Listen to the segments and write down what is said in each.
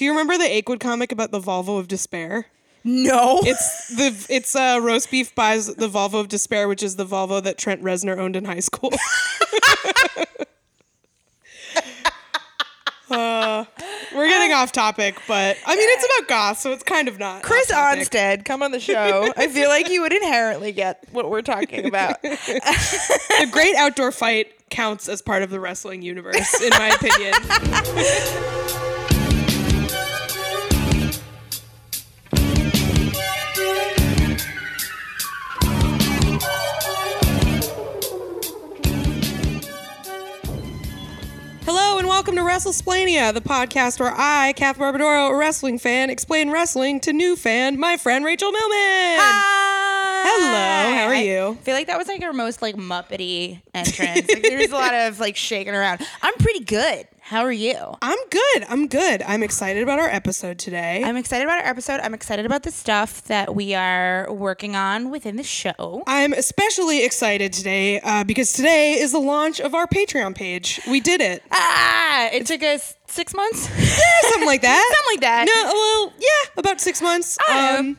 Do you remember the Achewood comic about the Volvo of Despair? No. It's the it's uh, roast beef buys the Volvo of Despair, which is the Volvo that Trent Reznor owned in high school. Uh, we're getting off topic, but I mean it's about goth, so it's kind of not. Chris. Onstad, come on the show. I feel like you would inherently get what we're talking about. The great outdoor fight counts as part of the wrestling universe, in my opinion. welcome to WrestleSplania, the podcast where I, Kath Barbadoro, a wrestling fan, explain wrestling to new fan, my friend Rachel Millman. Hello, how are you? I feel like that was like our most like muppety entrance. Like there's a lot of like shaking around. I'm pretty good. How are you? I'm good. I'm good. I'm excited about our episode today. I'm excited about our episode. I'm excited about the stuff that we are working on within the show. I'm especially excited today uh, because today is the launch of our Patreon page. We did it. Ah, it took us six months. Something like that. Something like that. No, well, yeah, about six months. I Um,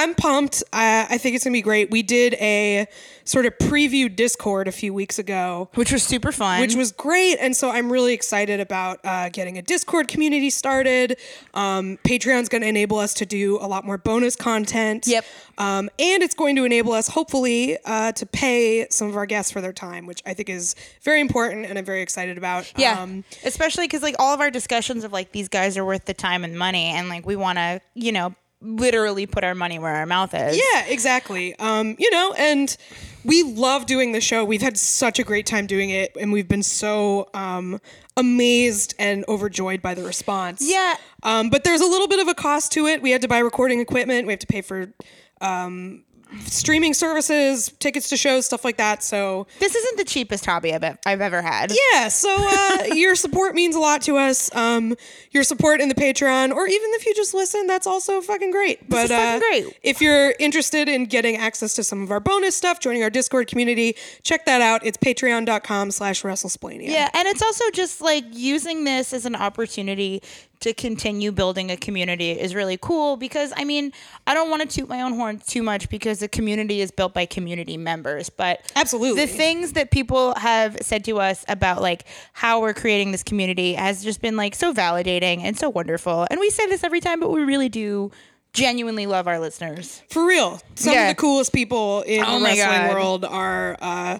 I'm pumped. Uh, I think it's gonna be great. We did a sort of preview Discord a few weeks ago, Which was super fun. which was great, and so I'm really excited about uh, getting a Discord community started. Um, Patreon's going to enable us to do a lot more bonus content. Yep. Um, and it's going to enable us, hopefully, uh, to pay some of our guests for their time, which I think is very important, and I'm very excited about. Yeah, Um, especially because like all of our discussions of like these guys are worth the time and money, and like we want to, you know, literally put our money where our mouth is. Yeah, exactly. Um, you know, and we love doing the show. We've had such a great time doing it, and we've been so um, amazed and overjoyed by the response. Yeah. Um, but there's a little bit of a cost to it. We had to buy recording equipment. We have to pay for um, streaming services, tickets to shows, stuff like that. So This isn't the cheapest hobby I've, I've ever had. yeah, so uh, your support means a lot to us. Um, your support in the Patreon, or even if you just listen, that's also fucking great. But is fucking uh, great. if you're interested in getting access to some of our bonus stuff, joining our Discord community, check that out. It's patreon.com slash WrestleSplania. Yeah, and it's also just like using this as an opportunity to continue building a community is really cool because I mean, I don't want to toot my own horn too much because the community is built by community members, but Absolutely. the things that people have said to us about like how we're creating this community has just been like so validating and so wonderful. And we say this every time, but we really do genuinely love our listeners. For real. Some Yeah. of the coolest people in Oh the wrestling God. world are uh,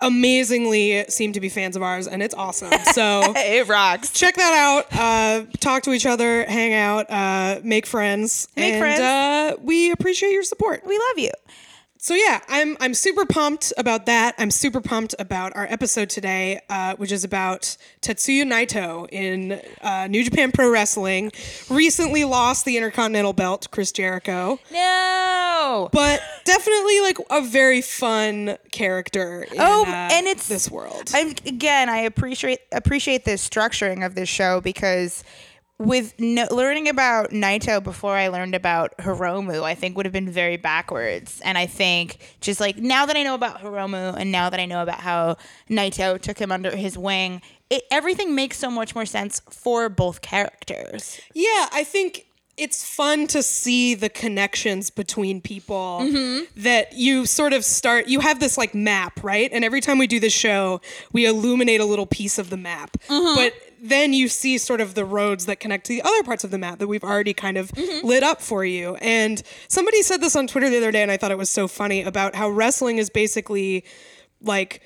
amazingly seem to be fans of ours, and it's awesome. So It rocks. check that out. Uh, talk to each other, hang out, uh, make friends. Make and, friends. Uh, we appreciate your support. We love you. So yeah, I'm I'm super pumped about that. I'm super pumped about our episode today, uh, which is about Tetsuya Naito in uh, New Japan Pro Wrestling. Recently lost the Intercontinental Belt to Chris Jericho, No. but definitely like a very fun character. In, Oh, uh, and it's- this world. I, again, I appreciate appreciate the structuring of this show because with no, learning about Naito before I learned about Hiromu, I think would have been very backwards. And I think just like now that I know about Hiromu and now that I know about how Naito took him under his wing, it, everything makes so much more sense for both characters. Yeah, I think it's fun to see the connections between people mm-hmm. that you sort of start you have this like map, right? And every time we do this show, we illuminate a little piece of the map. Mm-hmm. But then you see sort of the roads that connect to the other parts of the map that we've already kind of mm-hmm. lit up for you. And somebody said this on Twitter the other day and I thought it was so funny about how wrestling is basically like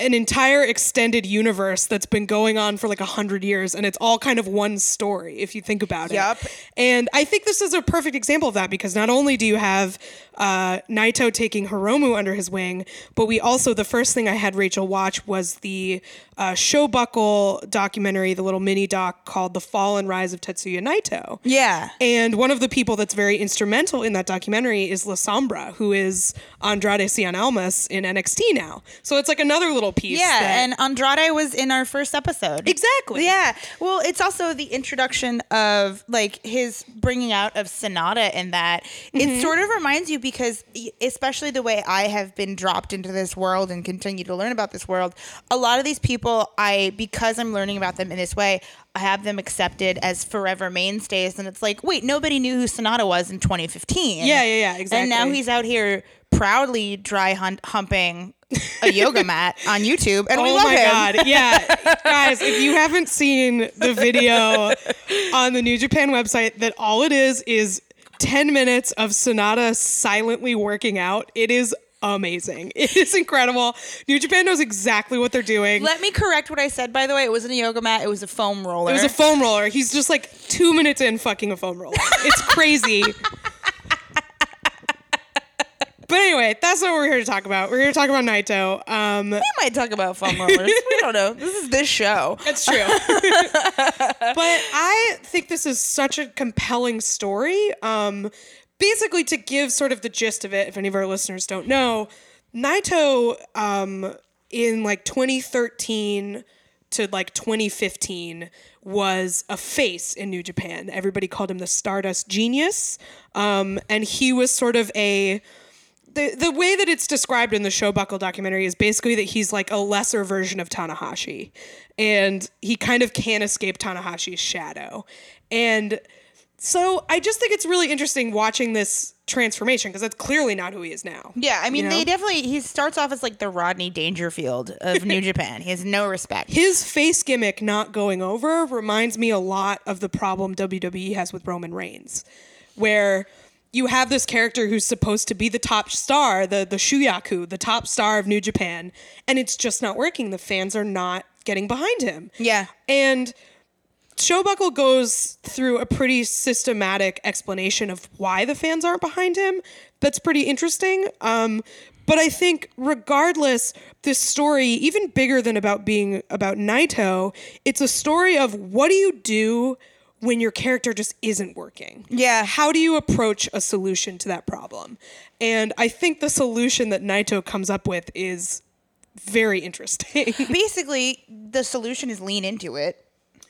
an entire extended universe that's been going on for like a hundred years, and it's all kind of one story if you think about Yup. it. And I think this is a perfect example of that because not only do you have uh, Naito taking Hiromu under his wing, but we also the first thing I had Rachel watch was the uh, Showbuckle documentary, the little mini doc called "The Fall and Rise of Tetsuya Naito." Yeah. And one of the people that's very instrumental in that documentary is La Sombra, who is Andrade Cien Almas in NXT now. So it's like another little little piece. Yeah, that- and Andrade was in our first episode. exactly. Yeah. Well, it's also the introduction of like his bringing out of Sanada in that. Mm-hmm. It sort of reminds you because, especially the way I have been dropped into this world and continue to learn about this world, a lot of these people, I, because I'm learning about them in this way, I have them accepted as forever mainstays. And it's like, wait, nobody knew who Sanada was in 2015. Yeah, yeah, yeah, exactly. And now he's out here proudly dry hunt- humping a yoga mat on YouTube. And we Oh love my him. god. Yeah. Guys, if you haven't seen the video on the New Japan website that all it is is 10 minutes of Sanada silently working out, it is amazing. It is incredible. New Japan knows exactly what they're doing. Let me correct what I said, by the way. It wasn't a yoga mat, it was a foam roller. It was a foam roller. He's just like two minutes in fucking a foam roller. It's crazy. but anyway, that's what we're here to talk about. We're here to talk about Naito. Um, we might talk about foam rollers. we don't know. This is this show. That's true. but I think this is such a compelling story. Um, basically, to give sort of the gist of it, if any of our listeners don't know, Naito um, in like 2013 to like 2015 was a face in New Japan. Everybody called him the Stardust Genius. Um, and he was sort of a the the way that it's described in the Showbuckle documentary is basically that he's like a lesser version of Tanahashi and he kind of can't escape Tanahashi's shadow and so I just think it's really interesting watching this transformation because that's clearly not who he is now. Yeah, I mean, You know? they definitely. He starts off as like the Rodney Dangerfield of New Japan. He has no respect. His face gimmick not going over reminds me a lot of the problem WWE has with Roman Reigns, where you have this character who's supposed to be the top star, the the Shuyaku, the top star of New Japan, and it's just not working. The fans are not getting behind him. Yeah. And Showbuckle goes through a pretty systematic explanation of why the fans aren't behind him. That's pretty interesting. Um, but I think, regardless, this story, even bigger than about being about Naito, it's a story of what do you do when your character just isn't working? Yeah. How do you approach a solution to that problem? And I think the solution that Naito comes up with is very interesting. Basically, the solution is lean into it.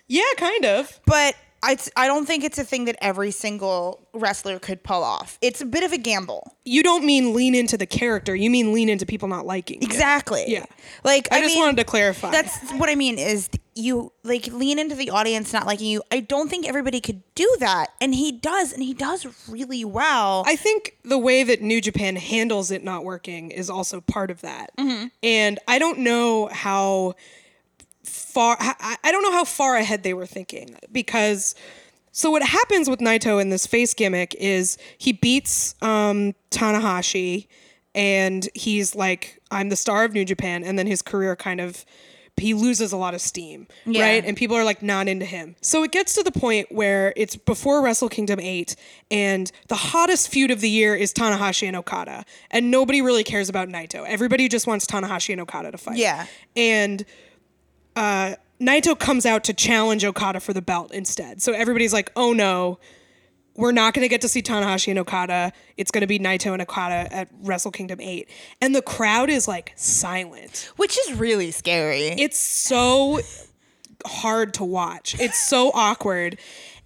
yeah, kind of. But I, I don't think it's a thing that every single wrestler could pull off. It's a bit of a gamble. you don't mean lean into the character. You mean lean into people not liking. you. Exactly. Yeah. Like I, I, just mean, wanted to clarify. That's what I mean is you like lean into the audience not liking you. I don't think everybody could do that, and he does, and he does really well. I think the way that New Japan handles it not working is also part of that. Mm-hmm. And I don't know how far I I don't know how far ahead they were thinking because so what happens with Naito in this face gimmick is he beats um, Tanahashi and he's like I'm the star of New Japan and then his career kind of he loses a lot of steam, Yeah. right? And people are like not into him. So it gets to the point where it's before Wrestle Kingdom 8 and the hottest feud of the year is Tanahashi and Okada. And nobody really cares about Naito. Everybody just wants Tanahashi and Okada to fight. Yeah. And uh, Naito comes out to challenge Okada for the belt instead. So everybody's like, oh no, we're not going to get to see Tanahashi and Okada. It's going to be Naito and Okada at Wrestle Kingdom 8. And the crowd is like silent. which is really scary. It's so hard to watch. It's so awkward.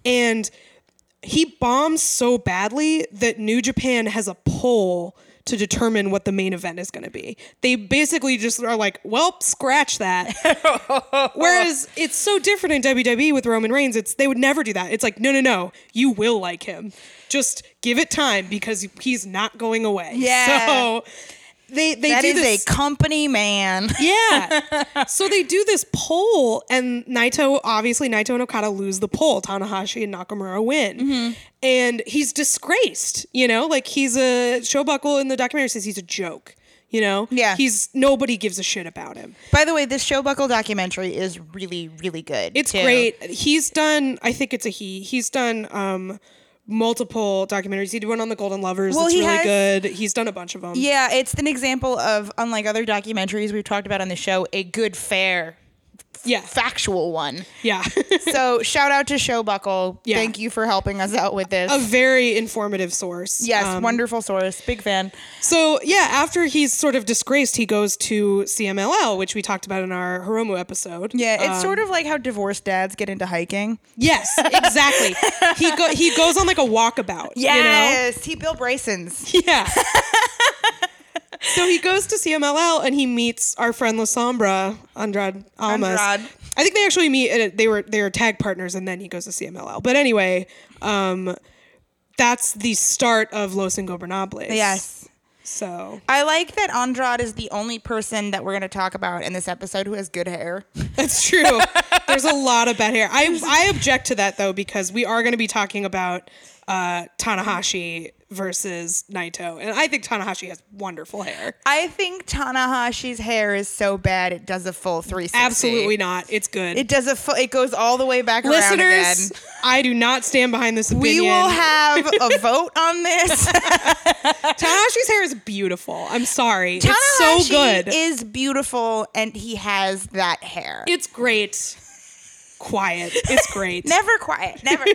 And he bombs so badly that New Japan has a poll to determine what the main event is going to be. They basically just are like, well, scratch that. Whereas it's so different in WWE with Roman Reigns. It's they would never do that. It's like, no, no, no, you will like him. Just give it time because he's not going away. Yeah. So they they that do is this. a company man. Yeah. so they do this poll, and Naito, obviously, Naito and Okada lose the poll. Tanahashi and Nakamura win. Mm-hmm. And he's disgraced, you know? Like, he's a. Showbuckle in the documentary says he's a joke, you know? Yeah. He's. Nobody gives a shit about him. By the way, this Showbuckle documentary is really, really good. It's too. great. He's done, I think it's a he, he's done. um multiple documentaries. He did one on the Golden Lovers. Well, It's he really has- good. He's done a bunch of them. Yeah, it's an example of unlike other documentaries we've talked about on the show, a good fare Yeah. factual one. Yeah. So shout out to Showbuckle. Yeah. Thank you for helping us out with this. a very informative source. yes, Um, wonderful source. Big fan. So yeah, after he's sort of disgraced, he goes to CMLL, which we talked about in our Hiromu episode. Yeah, it's Um, sort of like how divorced dads get into hiking. yes, exactly. he go he goes on like a walkabout. Yes, he Bill Bryson's. Yeah. So he goes to CMLL and he meets our friend La Sombra, Andrade Almas. Andrade. I think they actually meet. uh, They were they were tag partners, and then he goes to CMLL. But anyway, um, that's the start of Los Ingobernables. Yes. So I like that Andrade is the only person that we're going to talk about in this episode who has good hair. That's true. There's a lot of bad hair. I I object to that though because we are going to be talking about uh, Tanahashi versus Naito, and I think Tanahashi has wonderful hair. I think Tanahashi's hair is so bad it does a full 360. Absolutely not. It's good. It does a full, it goes all the way back around Listeners. I do not stand behind this We will have a vote on this. Tanahashi's hair is beautiful. I'm sorry. it's Tanahashi so good. is beautiful and he has that hair. it's great. Quiet. It's great. Never quiet. Never. uh,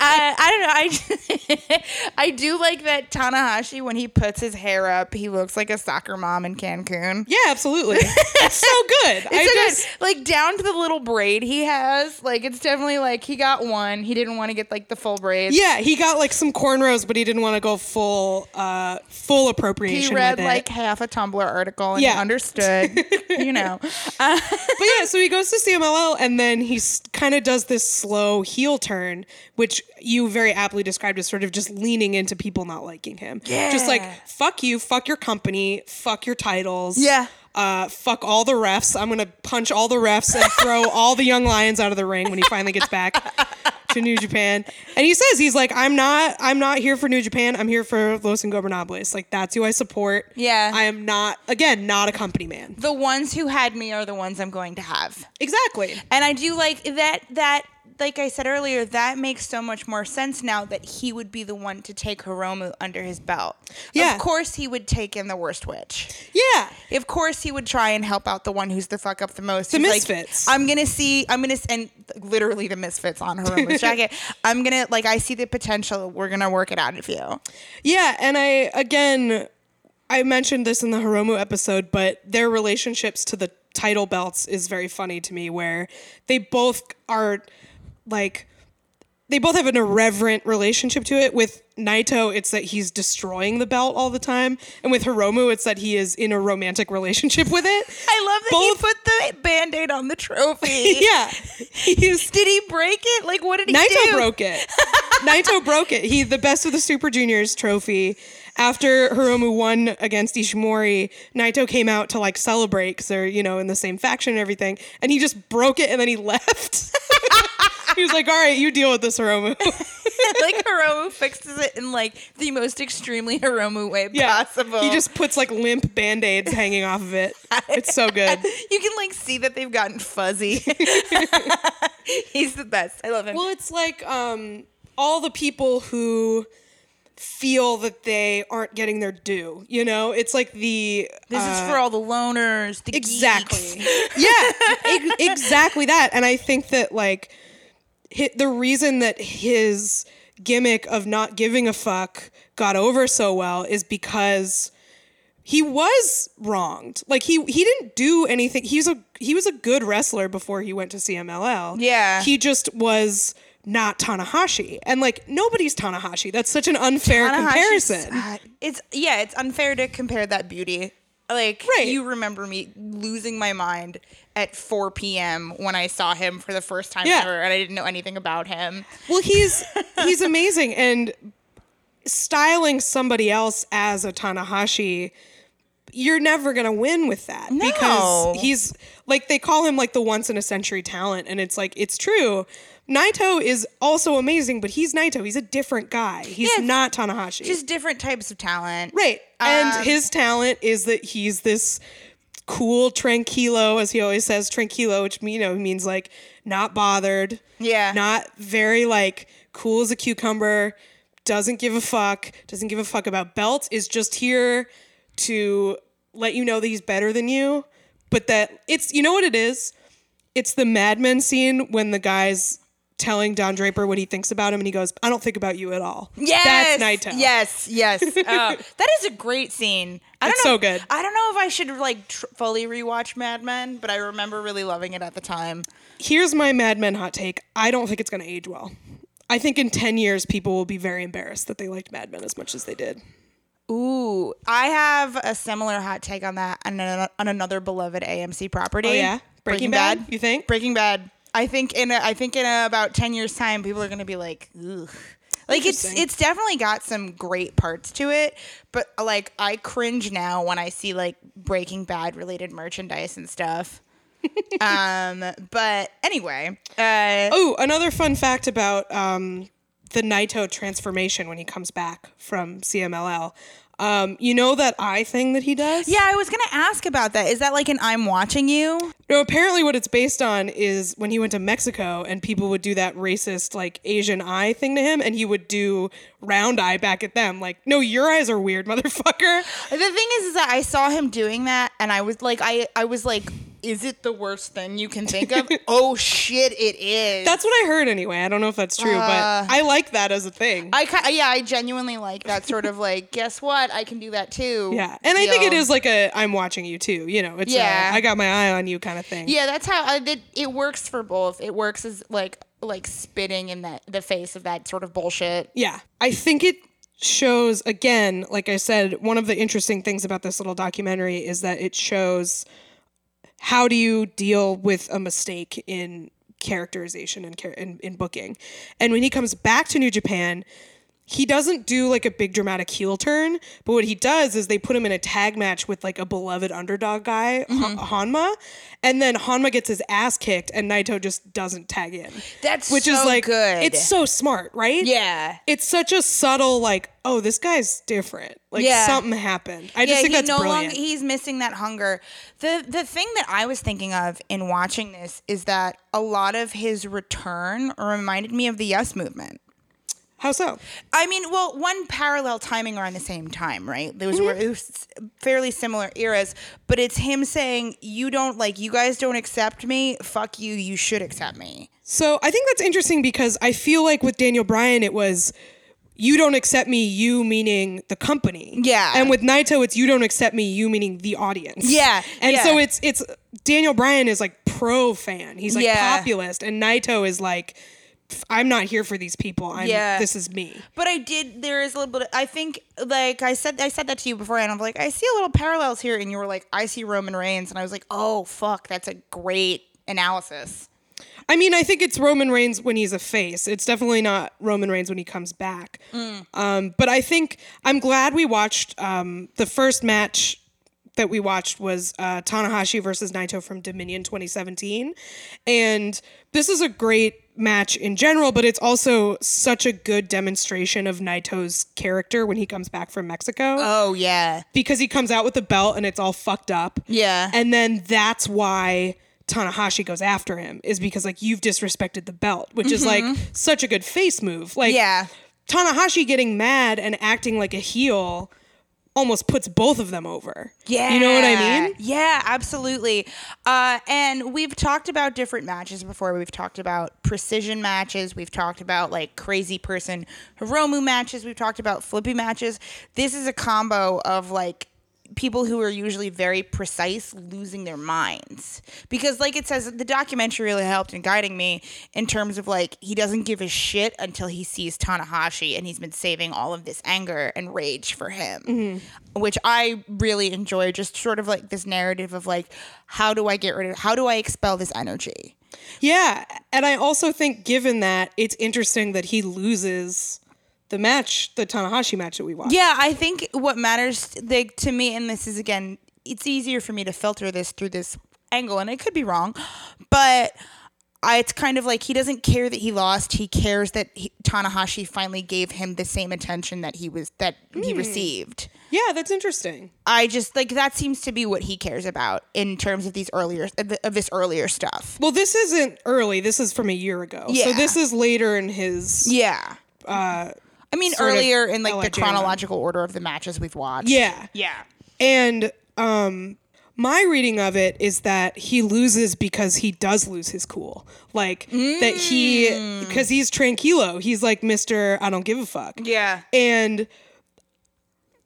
I don't know. I I do like that Tanahashi when he puts his hair up, he looks like a soccer mom in Cancun. yeah, absolutely. It's so good. I It's so good. like down to the little braid he has. Like it's definitely like he got one. He didn't want to get like the full braid. yeah, he got like some cornrows, but he didn't want to go full uh full appropriation. He read like half a Tumblr article and Yeah. he understood. you know. Uh, But yeah, so he goes to CMLL and then he kind of does this slow heel turn, which you very aptly described as sort of just leaning into people not liking him. Yeah. Just like, fuck you, fuck your company, fuck your titles. Yeah. Uh, fuck all the refs. I'm going to punch all the refs and throw all the young lions out of the ring when he finally gets back to New Japan. And he says, he's like, I'm not, I'm not here for New Japan. I'm here for Los Ingobernables. Like, that's who I support. Yeah. I am not, again, not a company man. the ones who had me are the ones I'm going to have. Exactly. And I do like that that like I said earlier, that makes so much more sense now that he would be the one to take Hiromu under his belt. Yeah. Of course he would take in the worst witch. Yeah. Of course he would try and help out the one who's the fuck up the most. The He's misfits. Like, I'm gonna see I'm gonna and literally the misfits on Hiromu's jacket. I'm gonna like I see the potential. We're gonna work it out of you. Yeah, and I again I mentioned this in the Hiromu episode, but their relationships to the title belts is very funny to me where they both are like they both have an irreverent relationship to it. With Naito, it's that he's destroying the belt all the time, and with Hiromu, it's that he is in a romantic relationship with it. I love that Both- he put the band-aid on the trophy. yeah, he's Did he break it? Like what did he do? Naito do? broke it. Naito broke it. He the best of the Super Juniors trophy. After Hiromu won against Ishimori, Naito came out to like celebrate because they're you know in the same faction and everything, and he just broke it and then he left. he was like, "All right, you deal with this, Hiromu." like Hiromu fixes it in like the most extremely Hiromu way yeah, possible. he just puts like limp band aids hanging off of it. It's so good. you can like see that they've gotten fuzzy. He's the best. I love him. Well, it's like um, all the people who feel that they aren't getting their due. You know, it's like the this is uh, for all the loners, the exactly. yeah ex- exactly that. And i think that like the reason that his gimmick of not giving a fuck got over so well is because he was wronged. Like he he didn't do anything. He's a he was a good wrestler before he went to cmll Yeah. he just was not Tanahashi, and like nobody's Tanahashi. That's such an unfair Tanahashi's- comparison. uh, it's yeah, it's unfair to compare that beauty. Like Right. you remember me losing my mind at 4 p.m. when I saw him for the first time Yeah. ever, and I didn't know anything about him. Well, he's he's amazing, and styling somebody else as a Tanahashi, you're never gonna win with that No. because he's like they call him like the once in a century talent, and it's like it's true. Naito is also amazing, but he's Naito. He's a different guy. He's Yeah, not Tanahashi. Just different types of talent. right. And Um, his talent is that he's this cool tranquilo, as he always says, tranquilo, which you know means like not bothered. Yeah. Not very like cool as a cucumber, doesn't give a fuck, doesn't give a fuck about belts, is just here to let you know that he's better than you. But that it's you know what it is? it's the Mad Men scene when the guy's telling Don Draper what he thinks about him, and he goes, "I don't think about you at all." Yes, that's Naito. Yes, yes. Oh, that is a great scene. I don't It's know, so good. I don't know if I should like tr- fully rewatch Mad Men, but I remember really loving it at the time. Here's my Mad Men hot take. I don't think it's going to age well. I think in 10 years, people will be very embarrassed that they liked Mad Men as much as they did. Ooh, I have a similar hot take on that on, an- on another beloved AMC property. Oh, yeah? Breaking Bad, you think? Breaking Bad. I think in a, I think in a, about ten years time, people are going to be like, ugh. Like it's it's definitely got some great parts to it, but like I cringe now when I see like Breaking Bad related merchandise and stuff. um, but anyway, uh, Oh, another fun fact about um, the Naito transformation when he comes back from CMLL. Um, you know that eye thing that he does? yeah, I was gonna ask about that. Is that like an I'm watching you? No, apparently what it's based on is when he went to Mexico and people would do that racist like Asian eye thing to him and he would do round eye back at them like, "No, your eyes are weird, motherfucker." The thing is, is that I saw him doing that, and I was like, I, I was like, is it the worst thing you can think of? oh shit, it is. That's what I heard anyway. I don't know if that's true, Uh, but I like that as a thing. I yeah, I genuinely like that sort of like, guess what? I can do that too. yeah. And I think it is like a I'm watching you too, you know. It's Yeah. a, I got my eye on you kind of thing. Yeah, that's how I did. It works for both. It works as like like spitting in that the face of that sort of bullshit. Yeah. I think it shows, again, like I said, one of the interesting things about this little documentary is that it shows how do you deal with a mistake in characterization and in, in booking. And when he comes back to New Japan, he doesn't do like a big dramatic heel turn, but what he does is they put him in a tag match with like a beloved underdog guy, Mm-hmm. Ha- Hanma, and then Hanma gets his ass kicked and Naito just doesn't tag in. That's which is like good. It's so smart, right? Yeah. It's such a subtle like, oh, this guy's different. Like Yeah. something happened. I just yeah, think that's no brilliant. longer he's missing that hunger. The the thing that I was thinking of in watching this is that a lot of his return reminded me of the Yes movement. How so? I mean, well, one parallel timing around the same time, right? Was, mm-hmm. it was fairly similar eras, but it's him saying, "You don't like, you guys don't accept me. Fuck you. You should accept me." So I think that's interesting because I feel like with Daniel Bryan, it was you don't accept me, you meaning the company. Yeah. And with Naito, it's you don't accept me, you meaning the audience. Yeah, And yeah. so it's it's Daniel Bryan is like pro fan. He's like Yeah. populist, and Naito is like, I'm not here for these people. I'm Yeah. this is me. But I did. There is a little bit. Of, I think, like I said, I said that to you before, and I'm like, I see a little parallels here, and you were like, I see Roman Reigns, and I was like, oh fuck, that's a great analysis. I mean, I think it's Roman Reigns when he's a face. It's definitely not Roman Reigns when he comes back. Um, but I think I'm glad we watched um, the first match that we watched was uh, Tanahashi versus Naito from Dominion 2017, and this is a great match in general, but it's also such a good demonstration of Naito's character when he comes back from Mexico Oh yeah, because he comes out with the belt and it's all fucked up. Yeah. And then that's why Tanahashi goes after him is because like you've disrespected the belt, which is like such a good face move. Like Mm-hmm. Yeah. Tanahashi getting mad and acting like a heel almost puts both of them over. Yeah. You know what I mean? Yeah, absolutely. Uh, and we've talked about different matches before. We've talked about precision matches. We've talked about like crazy person Hiromu matches. We've talked about flippy matches. This is a combo of like people who are usually very precise losing their minds because like it says the documentary really helped in guiding me in terms of like he doesn't give a shit until he sees Tanahashi and he's been saving all of this anger and rage for him mm-hmm. which I really enjoy just sort of like this narrative of like how do I get rid of how do I expel this energy Yeah. And I also think given that it's interesting that he loses the match, the Tanahashi match that we watched. Yeah, I think what matters like to me, and this is again, it's easier for me to filter this through this angle, and I could be wrong, but I, it's kind of like he doesn't care that he lost. He cares that he, Tanahashi finally gave him the same attention that he was that he received. Yeah, that's interesting. I just like that seems to be what he cares about in terms of these earlier of this earlier stuff. Well, this isn't early. This is from a year ago. So Yeah. this is later in his. Yeah. Uh, I mean, earlier in like the LIJ chronological order of the matches we've watched. yeah. Yeah. And um, my reading of it is that he loses because he does lose his cool. Like that he Mm. because he's tranquilo. He's like Mr. I don't give a fuck. Yeah. And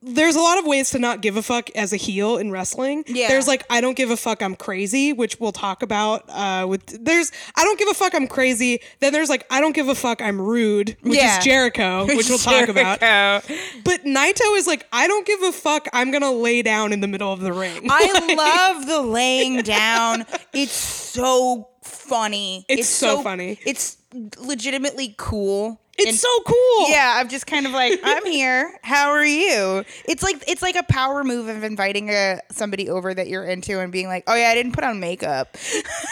there's a lot of ways to not give a fuck as a heel in wrestling. Yeah. There's like I don't give a fuck I'm crazy, which we'll talk about uh with there's I don't give a fuck I'm crazy. Then there's like I don't give a fuck I'm rude, which Yeah. is Jericho, which we'll talk about. But Naito is like I don't give a fuck I'm going to lay down in the middle of the ring. I love the laying down. It's so funny. It's so funny. It's legitimately cool. it's And- so cool. Yeah, I'm just kind of like, I'm here. How are you? It's like it's like a power move of inviting a, somebody over that you're into and being like, oh yeah, I didn't put on makeup.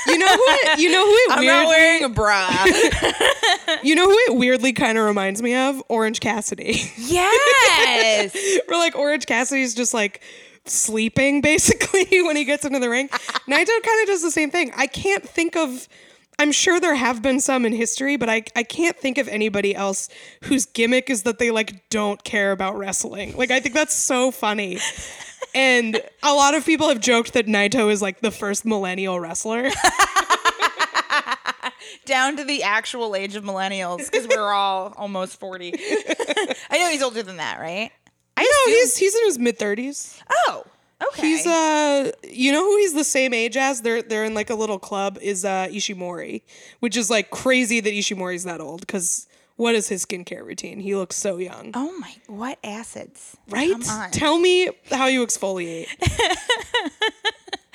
You know who it, you know who it I'm weirdly, not wearing a bra. you know who it weirdly kind of reminds me of? Orange Cassidy. Yes. We're like Orange Cassidy's just like sleeping basically when he gets into the ring. Naito kind of does the same thing. I can't think of I'm sure there have been some in history, but I, I can't think of anybody else whose gimmick is that they like don't care about wrestling. Like I think that's so funny. And a lot of people have joked that Naito is like the first millennial wrestler. Down to the actual age of millennials because we're all almost 40. I know he's older than that, right? I know he's he's in his mid thirties. Oh, okay. He's uh you know who he's the same age as? They're they're in like a little club is uh Ishimori, which is like crazy that Ishimori's that old cuz what is his skincare routine? He looks so young. oh my, what acids? right? Tell me how you exfoliate.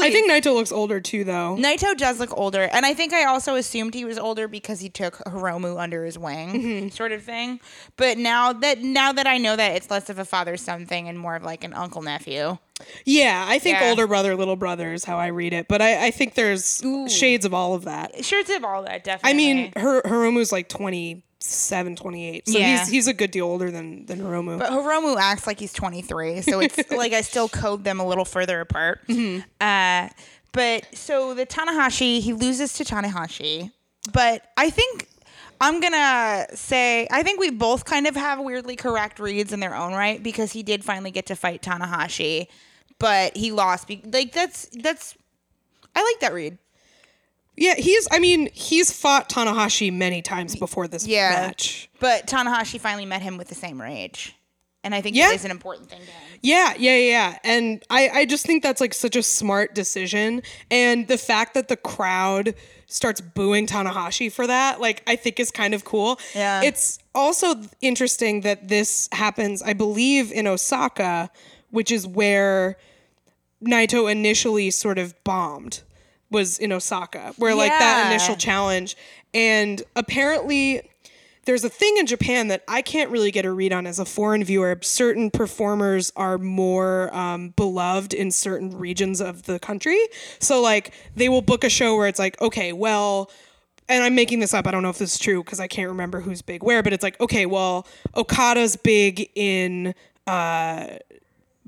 I think Naito looks older too though. Naito does look older, and I think I also assumed he was older because he took Hiromu under his wing, Mm-hmm. sort of thing. But now that now that I know that it's less of a father son thing and more of like an uncle nephew. Yeah, I think Yeah. older brother, little brother is how I read it, but I, I think there's shades of all of that. Sure, it's all that definitely. I mean, Her- Hiromu's like 27, 28. So Yeah. he's he's a good deal older than than Hiromu. But Hiromu acts like he's 23, so it's like I still code them a little further apart. Mm-hmm. Uh, but so the Tanahashi, he loses to Tanahashi, but I think I'm gonna say I think we both kind of have weirdly correct reads in their own right because he did finally get to fight Tanahashi, but he lost. Be- like that's that's I like that read. Yeah, he's. I mean, he's fought Tanahashi many times before this Yeah. match. But Tanahashi finally met him with the same rage, and I think Yeah. that is an important thing to him. Yeah, yeah, yeah, yeah. And I, I just think that's like such a smart decision. And the fact that the crowd starts booing Tanahashi for that, like, I think is kind of cool. Yeah. It's also interesting that this happens, I believe, in Osaka, which is where Naito initially sort of bombed was in Osaka, where like that initial challenge. And apparently there's a thing in Japan that I can't really get a read on as a foreign viewer. Certain performers are more um, beloved in certain regions of the country. So, like, they will book a show where it's like, okay, well, and I'm making this up. I don't know if this is true because I can't remember who's big where, but it's like, okay, well, Okada's big in uh,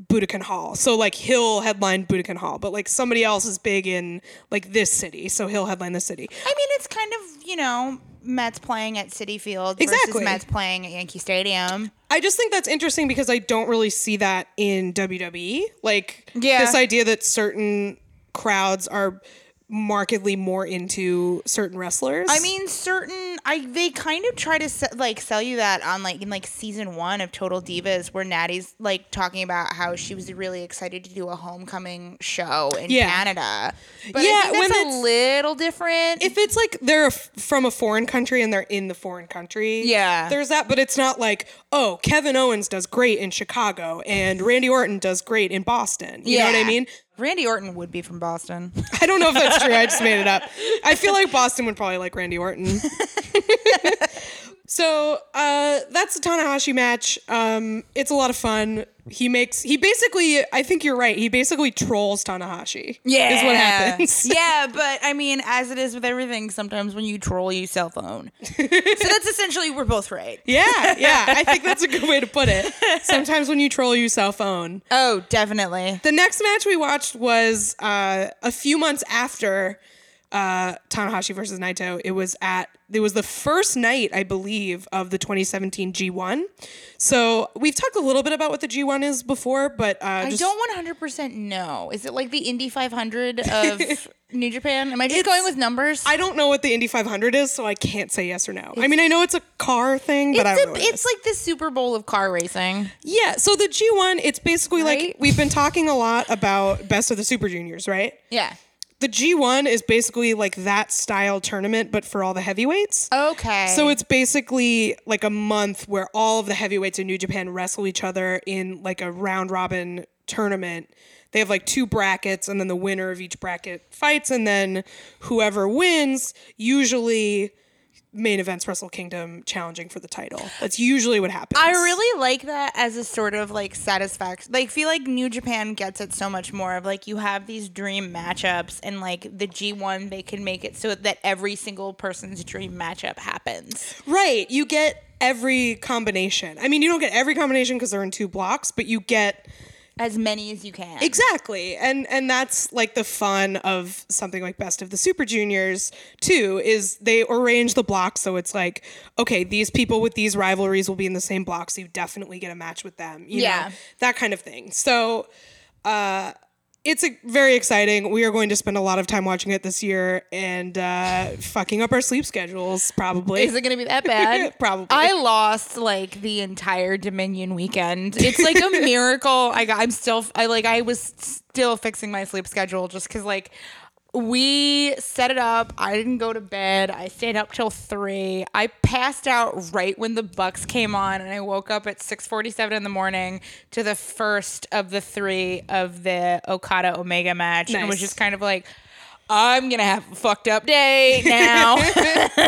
Budokan Hall. So like he'll headline Budokan Hall, but like somebody else is big in like this city, so he'll headline the city. I mean, it's kind of you know Mets playing at Citi Field Exactly. versus Mets playing at Yankee Stadium. I just think that's interesting because I don't really see that in WWE. Like Yeah. this idea that certain crowds are markedly more into certain wrestlers. I mean, certain I they kind of try to se- like sell you that on like in like season one of Total Divas, where Natty's like talking about how she was really excited to do a homecoming show in Yeah. Canada. But Yeah, when it's- a little different. if it's like they're f- from a foreign country and they're in the foreign country, Yeah. there's that. But it's not like, oh, Kevin Owens does great in Chicago and Randy Orton does great in Boston. You know what I mean? Randy Orton would be from Boston. I don't know if that's true. I just made it up. I feel like Boston would probably like Randy Orton. so uh, that's the Tanahashi match. Um, it's a lot of fun. He makes he basically. I think you're right. He basically trolls Tanahashi. Yeah. Is what happens. yeah, but I mean, as it is with everything, sometimes when you troll, you cell phone. so that's essentially we're both right. Yeah, yeah. I think that's a good way to put it. Sometimes when you troll, you cell phone. Oh, definitely. The next match we watched was uh, a few months after uh, Tanahashi versus Naito. It was at it was the first night, I believe, of the 2017 G1. So we've talked a little bit about what the G1 is before, but uh, I just, don't 100% know. Is it like the Indy 500 of New Japan? Am I just It's- going with numbers? I don't know what the Indy 500 is, so I can't say yes or no. I mean, I know it's a car thing, but I it's don't a, know. what it it's like the Super Bowl of car racing. yeah. So the G1, it's basically like we've been talking a lot about Best of the Super Juniors, right? Yeah. The G1 is basically like that style tournament, but for all the heavyweights. Okay. So it's basically like a month where all of the heavyweights in New Japan wrestle each other in like a round robin tournament. They have like two brackets, and then the winner of each bracket fights, and then whoever wins usually main events Wrestle Kingdom challenging for the title. That's usually what happens. I really like that as a sort of like satisfaction. Like, feel like New Japan gets it so much more of like you have these dream matchups, and like the G1, they can make it so that every single person's dream matchup happens. right. You get every combination. I mean, you don't get every combination because they're in two blocks, but you get As many as you can. Exactly. And and that's like the fun of something like Best of the Super Juniors too is they arrange the blocks so it's like okay, these people with these rivalries will be in the same block so you definitely get a match with them, you Yeah. know, that kind of thing. So uh it's a, very exciting. We are going to spend a lot of time watching it this year and uh, fucking up our sleep schedules, probably. Is it going to be that bad? Probably. I lost like the entire Dominion weekend. It's like a miracle. I got. I'm still. I like. I was still fixing my sleep schedule just because like we set it up. I didn't go to bed. I stayed up till three. I passed out right when the Bucks came on, and I woke up at six forty-seven in the morning to the first of the three of the Okada Omega match, and was Nice. just kind of like. I'm gonna have a fucked up day now.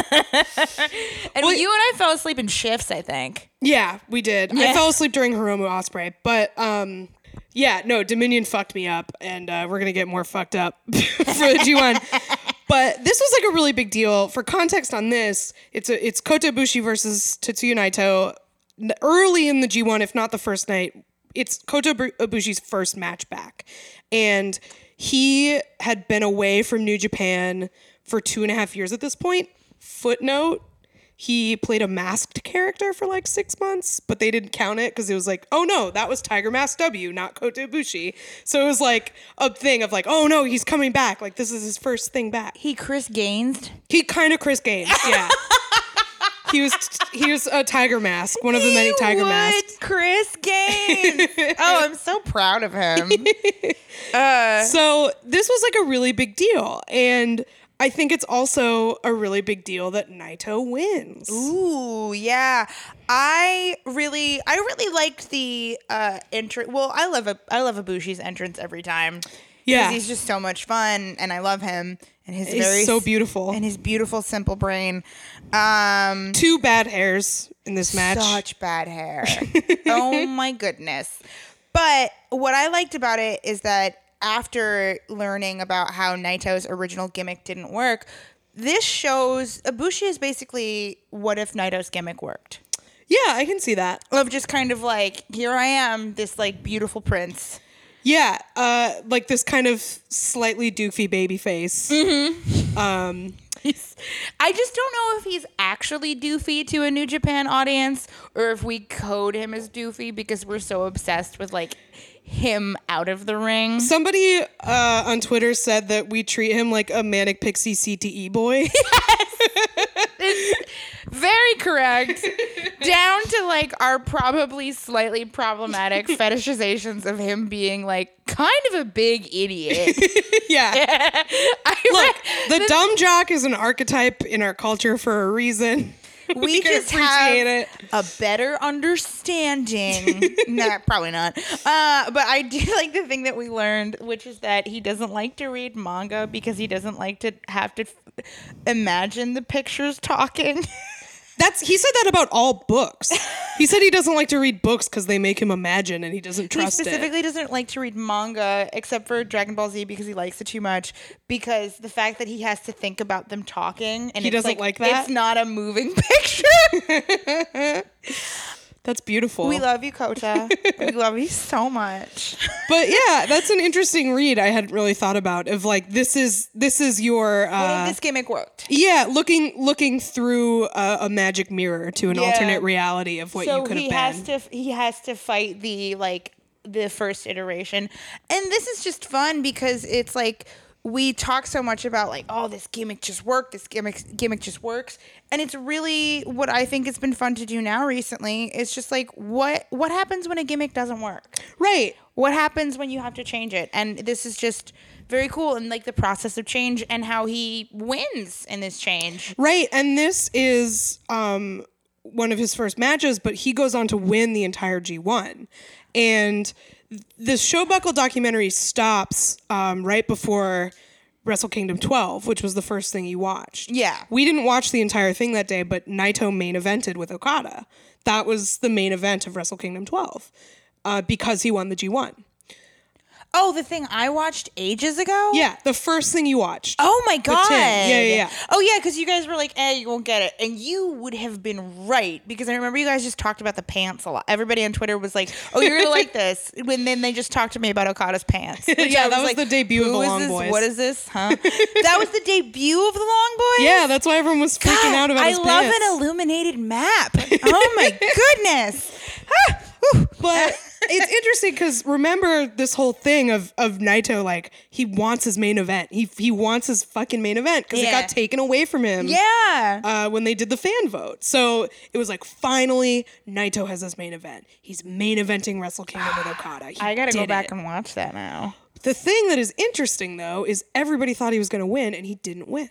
and Well- you and I fell asleep in shifts, I think. Yeah, we did. I fell asleep during Hiromu Osprey, but um, yeah, no, Dominion fucked me up, and uh, we're gonna get more fucked up for the G1. But this was like a really big deal. For context on this, it's a it's Kota Ibushi versus Tetsuya Naito early in the G1, if not the first night. It's Kota Ibushi's first match back, and he had been away from New Japan for two and a half years at this point. Footnote: he played a masked character for like six months, but they didn't count it because it was like, oh no, that was Tiger Mask W, not Kota Ibushi. So it was like a thing of like, oh no, he's coming back. Like this is his first thing back. He Chris Gaines. He kind of Chris Gaines, yeah. he was he was a Tiger Mask, one of the many Tiger Masks. Chris Gaines. oh, I'm so proud of him. Uh, so this was like a really big deal, and I think it's also a really big deal that Naito wins. Ooh, yeah. I really, I really liked the uh entry. Well, I love a, I love Ibushi's entrance every time. Yeah. he's just so much fun, and I love him and his He's very so beautiful. and his beautiful simple brain. Um, Two bad hairs in this match. Such bad hair. oh my goodness. But what I liked about it is that after learning about how Naito's original gimmick didn't work, this shows Ibushi is basically what if Naito's gimmick worked. Yeah, I can see that. Of just kind of like, here I am, this like beautiful prince. Yeah, uh, like this kind of slightly doofy baby face. Um, I just don't know if he's actually doofy to a New Japan audience or if we code him as doofy because we're so obsessed with like him out of the ring. somebody uh, on Twitter said that we treat him like a manic pixie CTE boy. yes. Very correct. Down to like our probably slightly problematic fetishizations of him being like kind of a big idiot. yeah. I Look, the dumb jock is an archetype in our culture for a reason. we, just have it. a better understanding. nah, probably not. Uh, but I do like the thing that we learned, which is that he doesn't like to read manga because he doesn't like to have to f- imagine the pictures talking. That's he said that about all books. He said he doesn't like to read books because they make him imagine and he doesn't he trust it. specifically doesn't like to read manga except for Dragon Ball Z because he likes it too much. Because the fact that he has to think about them talking and He doesn't like that? It's not a moving picture. That's beautiful. We love you, Kota. we love you so much. but yeah, that's an interesting read. I hadn't really thought about of like this is this is your uh, if this gimmick worked? yeah looking looking through a, a magic mirror to an Yeah. alternate reality of what so you could he have has been. to he has to fight the like the first iteration and this is just fun because it's like we talk so much about like oh this gimmick just worked this gimmick gimmick just works and it's really what i think it's been fun to do now recently. It's just like what what happens when a gimmick doesn't work? Right. what happens when you have to change it? And this is just very cool and like the process of change and how he wins in this change. Right, and this is um, one of his first matches, but he goes on to win the entire G1. And the Showbuckle documentary stops um, right before Wrestle Kingdom 12, which was the first thing you watched. Yeah. We didn't watch the entire thing that day, but Naito main evented with Okada. That was the main event of Wrestle Kingdom 12 uh, because he won the G1. Oh the thing i watched ages ago Yeah, the first thing you watched. Oh my god! Yeah, yeah, yeah. Oh yeah, because you guys were like, "Eh, you won't get it," and you would have been right because I remember you guys just talked about the pants a lot. Everybody on Twitter was like, "Oh, you're gonna like this," when then they just talked to me about Okada's pants. Yeah, I that was like, the debut of the Long this? Boys." What is this? Huh? that was the debut of the Long Boys. Yeah, that's why everyone was freaking God, out about I his pants. I love an illuminated map. Oh my goodness! But it's interesting because remember this whole thing of of Naito like he wants his main event. He he wants his fucking main event because it got taken away from him. yeah. Uh, when they did the fan vote, so it was like finally Naito has his main event. He's main eventing Wrestle Kingdom with Okada. He I gotta go back it. and watch that now. The thing that is interesting though is everybody thought he was going to win and he didn't win.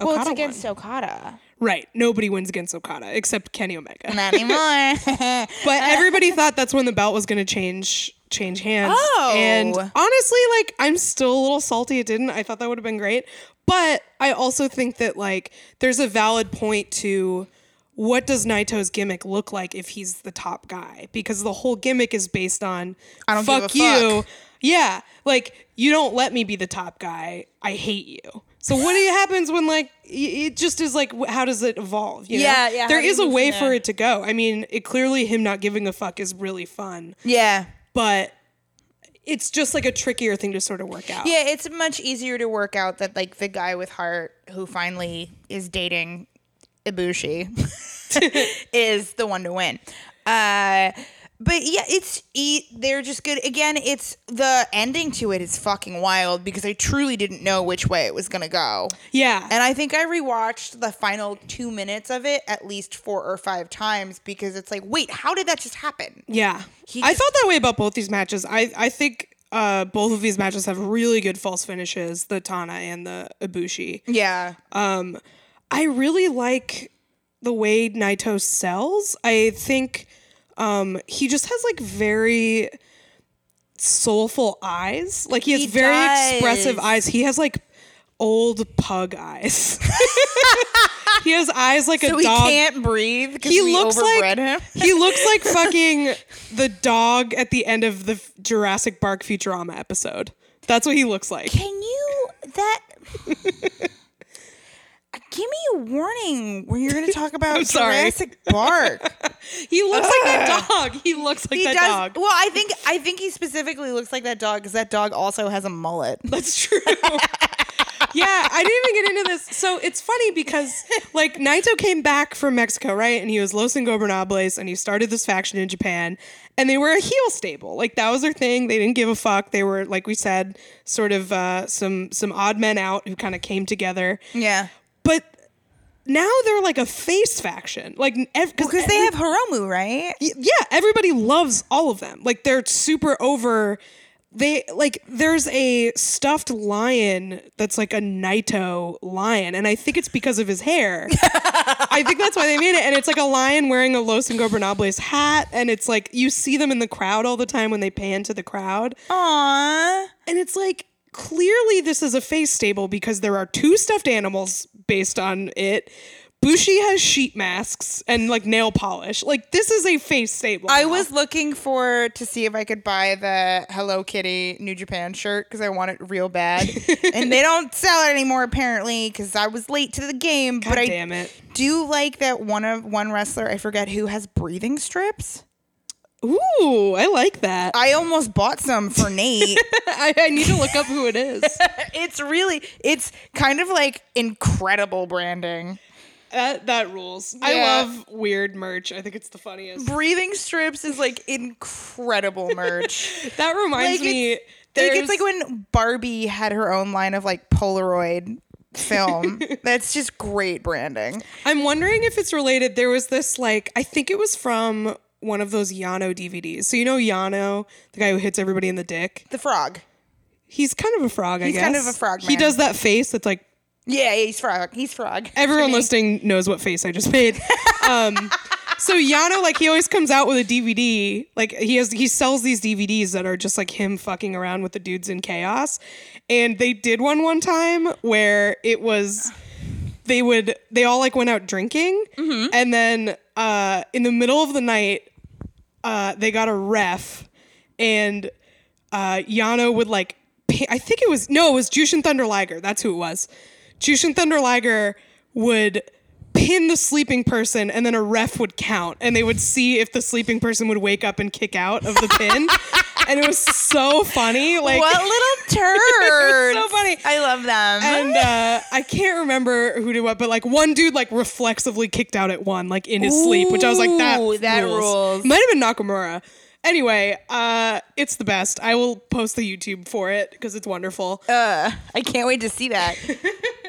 Well, it's against won. Okada. Right. Nobody wins against Okada except Kenny Omega. Not anymore. But everybody thought that's when the belt was going to change change hands. Oh. And honestly, like I'm still a little salty it didn't. I thought that would have been great. But I also think that like there's a valid point to what does Naito's gimmick look like if he's the top guy? Because the whole gimmick is based on I don't give fuck a you. fuck. Yeah, like you don't let me be the top guy. I hate you. So what happens when like it just is like how does it evolve? You know? Yeah, yeah, There how do you is a way for it to go. I mean, it clearly him not giving a fuck is really fun, yeah. but it's just like a trickier thing to sort of work out. Yeah, it's much easier to work out that like the guy with heart who finally is dating Ibushi is the one to win. Uh but yeah, it's e- they're just good. Again, it's the ending to it is fucking wild because I truly didn't know which way it was gonna go. Yeah. And I think I rewatched the final two minutes of it at least four or five times because it's like, wait, how did that just happen? Yeah. He I just- thought that way about both these matches. I, I think uh, both of these matches have really good false finishes, the Tana and the Ibushi. Yeah. I really like the way Naito sells. I think um, he just has like very soulful eyes. Like he has He very does. expressive eyes. He has like old pug eyes. he has eyes like So a dog. he can't breathe because he looks like him. he looks like fucking the dog at the end of the Jurassic Park Futurama episode. That's what he looks like. Can you that? Give me a warning when you're going to talk about. Jurassic Park. He looks like that dog. He looks like he that does. dog. Well, I think I think he specifically looks like that dog because that dog also has a mullet. That's true. yeah, I didn't even get into this. So it's funny because like Naito came back from Mexico, right? And he was Los Ingobernables and he started this faction in Japan and they were a heel stable. Like that was their thing. They didn't give a fuck. They were like we said sort of uh, some some odd men out who kind of came together. Yeah, now they're like a face faction. Like ev- because they have Hiromu, right? Yeah, everybody loves all of them. Like they're super over. They like there's a stuffed lion that's like a Naito lion, and I think it's because of his hair. I think that's why they made it, and it's like a lion wearing a Los Ingobernables hat, and it's like you see them in the crowd all the time when they pan to the crowd, Aww. and it's like clearly this is a face stable because there are two stuffed animals based on it. Bushi has sheet masks and like nail polish. Like this is a face stable. I now. was looking for to see if I could buy the Hello Kitty New Japan shirt because I want it real bad, and they don't sell it anymore apparently because I was late to the game. God but I damn it. do like that one of one wrestler I forget who has breathing strips. Ooh, I like that. I almost bought some for Nate. I, I need to look up who it is. it's really it's kind of like incredible branding. that that rules. Yeah. I love weird merch. I think it's the funniest. Breathing strips is like incredible merch. That reminds Like, me. Like it's like when Barbie had her own line of like Polaroid film. That's just great branding. I'm wondering if it's related. There was this like I think it was from one of those Yano DVDs. So you know Yano, the guy who hits everybody in the dick. The frog. He's kind of a frog. I He's guess kind of a frog He does that face that's like Yeah, he's frog. He's frog. everyone listening knows what face I just made. Um, so Yano, like he always comes out with a DVD. Like he has, he sells these DVDs that are just like him fucking around with the dudes in chaos. And they did one one time where it was they would they all like went out drinking, and then uh, in the middle of the night, uh, they got a ref, and uh, Yano would like, pi- I think it was no, it was Jushin Thunder Liger. That's who it was. Jushin Thunder Liger would pin the sleeping person, and then a ref would count, and they would see if the sleeping person would wake up and kick out of the pin. and it was so funny. Like what little turd? so funny. I love them. and uh, I can't remember who did what, but like one dude like reflexively kicked out at one, like in his sleep, which I was like, that Ooh, that rules. Might have been Nakamura. Anyway, uh, it's the best. I will post the YouTube for it because it's wonderful. uh, I can't wait to see that.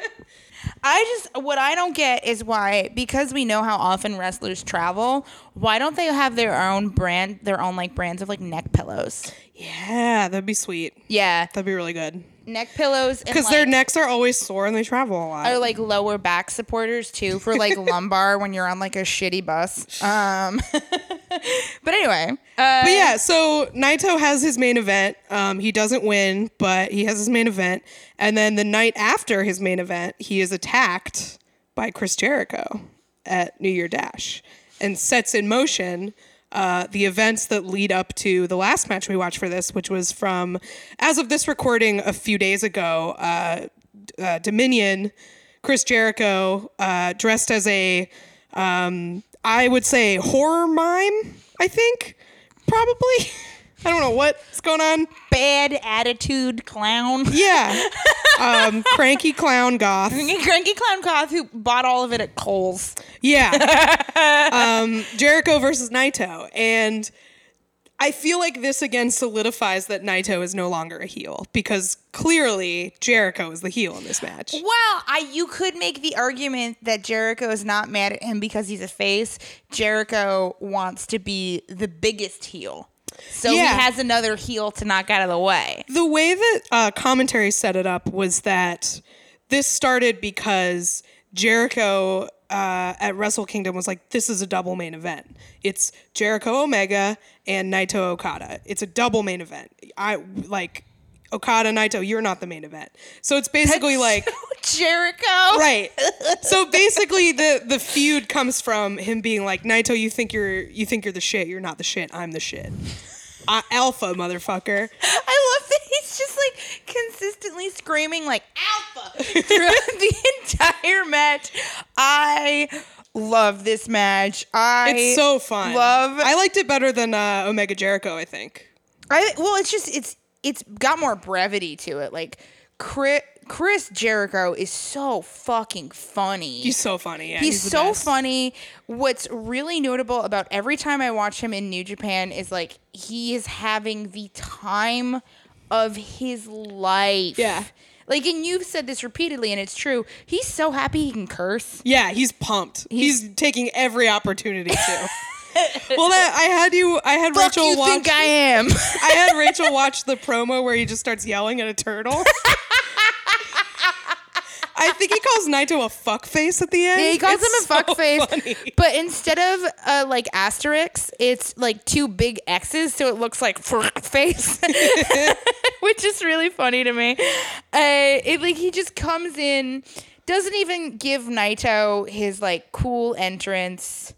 I just what I don't get is why because we know how often wrestlers travel, why don't they have their own brand, their own like brands of like neck pillows? yeah, that'd be sweet. Yeah, That'd be really good. Neck pillows Because because their necks are always sore and they travel a lot. are like lower back supporters too for like lumbar when you're on like a shitty bus. Um, but anyway, uh, But yeah, so Naito has his main event. Um, he doesn't win, but he has his main event. And then the night after his main event, he is attacked by Chris Jericho at New Year Dash and sets in motion uh, the events that lead up to the last match we watched for this, which was from, as of this recording, a few days ago, uh, uh, Dominion, Chris Jericho, uh, dressed as a, um, I would say, horror mime, I think, probably. I don't know what's going on. bad attitude clown. Yeah. Um, cranky clown goth. Cranky Clown Goth who bought all of it at Kohl's. Yeah. um, Jericho versus Naito. And I feel like this again solidifies that Naito is no longer a heel because clearly Jericho is the heel in this match. Well, I you could make the argument that Jericho is not mad at him because he's a face. Jericho wants to be the biggest heel. So Yeah. he has another heel to knock out of the way. The way that uh, commentary set it up was that this started because Jericho uh, at Wrestle Kingdom was like, this is a double main event. It's Jericho Omega and Naito Okada. It's a double main event. I like Okada Naito. You're not the main event. So it's basically like. Jericho. Right. So basically, the the feud comes from him being like, Naito, you think you're you think you're the shit. You're not the shit. I'm the shit. Uh, alpha, motherfucker. I love that he's just like consistently screaming like alpha throughout the entire match. I love this match. I It's so fun. Love I liked it better than uh, Omega Jericho. I think. I well, it's just it's it's got more brevity to it. Like Chris, Chris Jericho is so fucking funny. He's so funny. Yeah, He's, the so best. funny. What's really notable about every time I watch him in New Japan is like he is having the time of his life. Yeah. Like, and you've said this repeatedly, and it's true. He's so happy he can curse. Yeah, he's pumped. He's, taking every opportunity to. well, that I had you. I had Fuck Rachel you watch. think I am? I had Rachel watch the promo where he just starts yelling at a turtle. I think he calls Naito a fuck face at the end. Yeah, he calls It's him a fuck so but instead of uh, like asterisks, it's like two big X's, so it looks like fuck face, which is really funny to me. Uh, it like he just comes in, doesn't even give Naito his like cool entrance.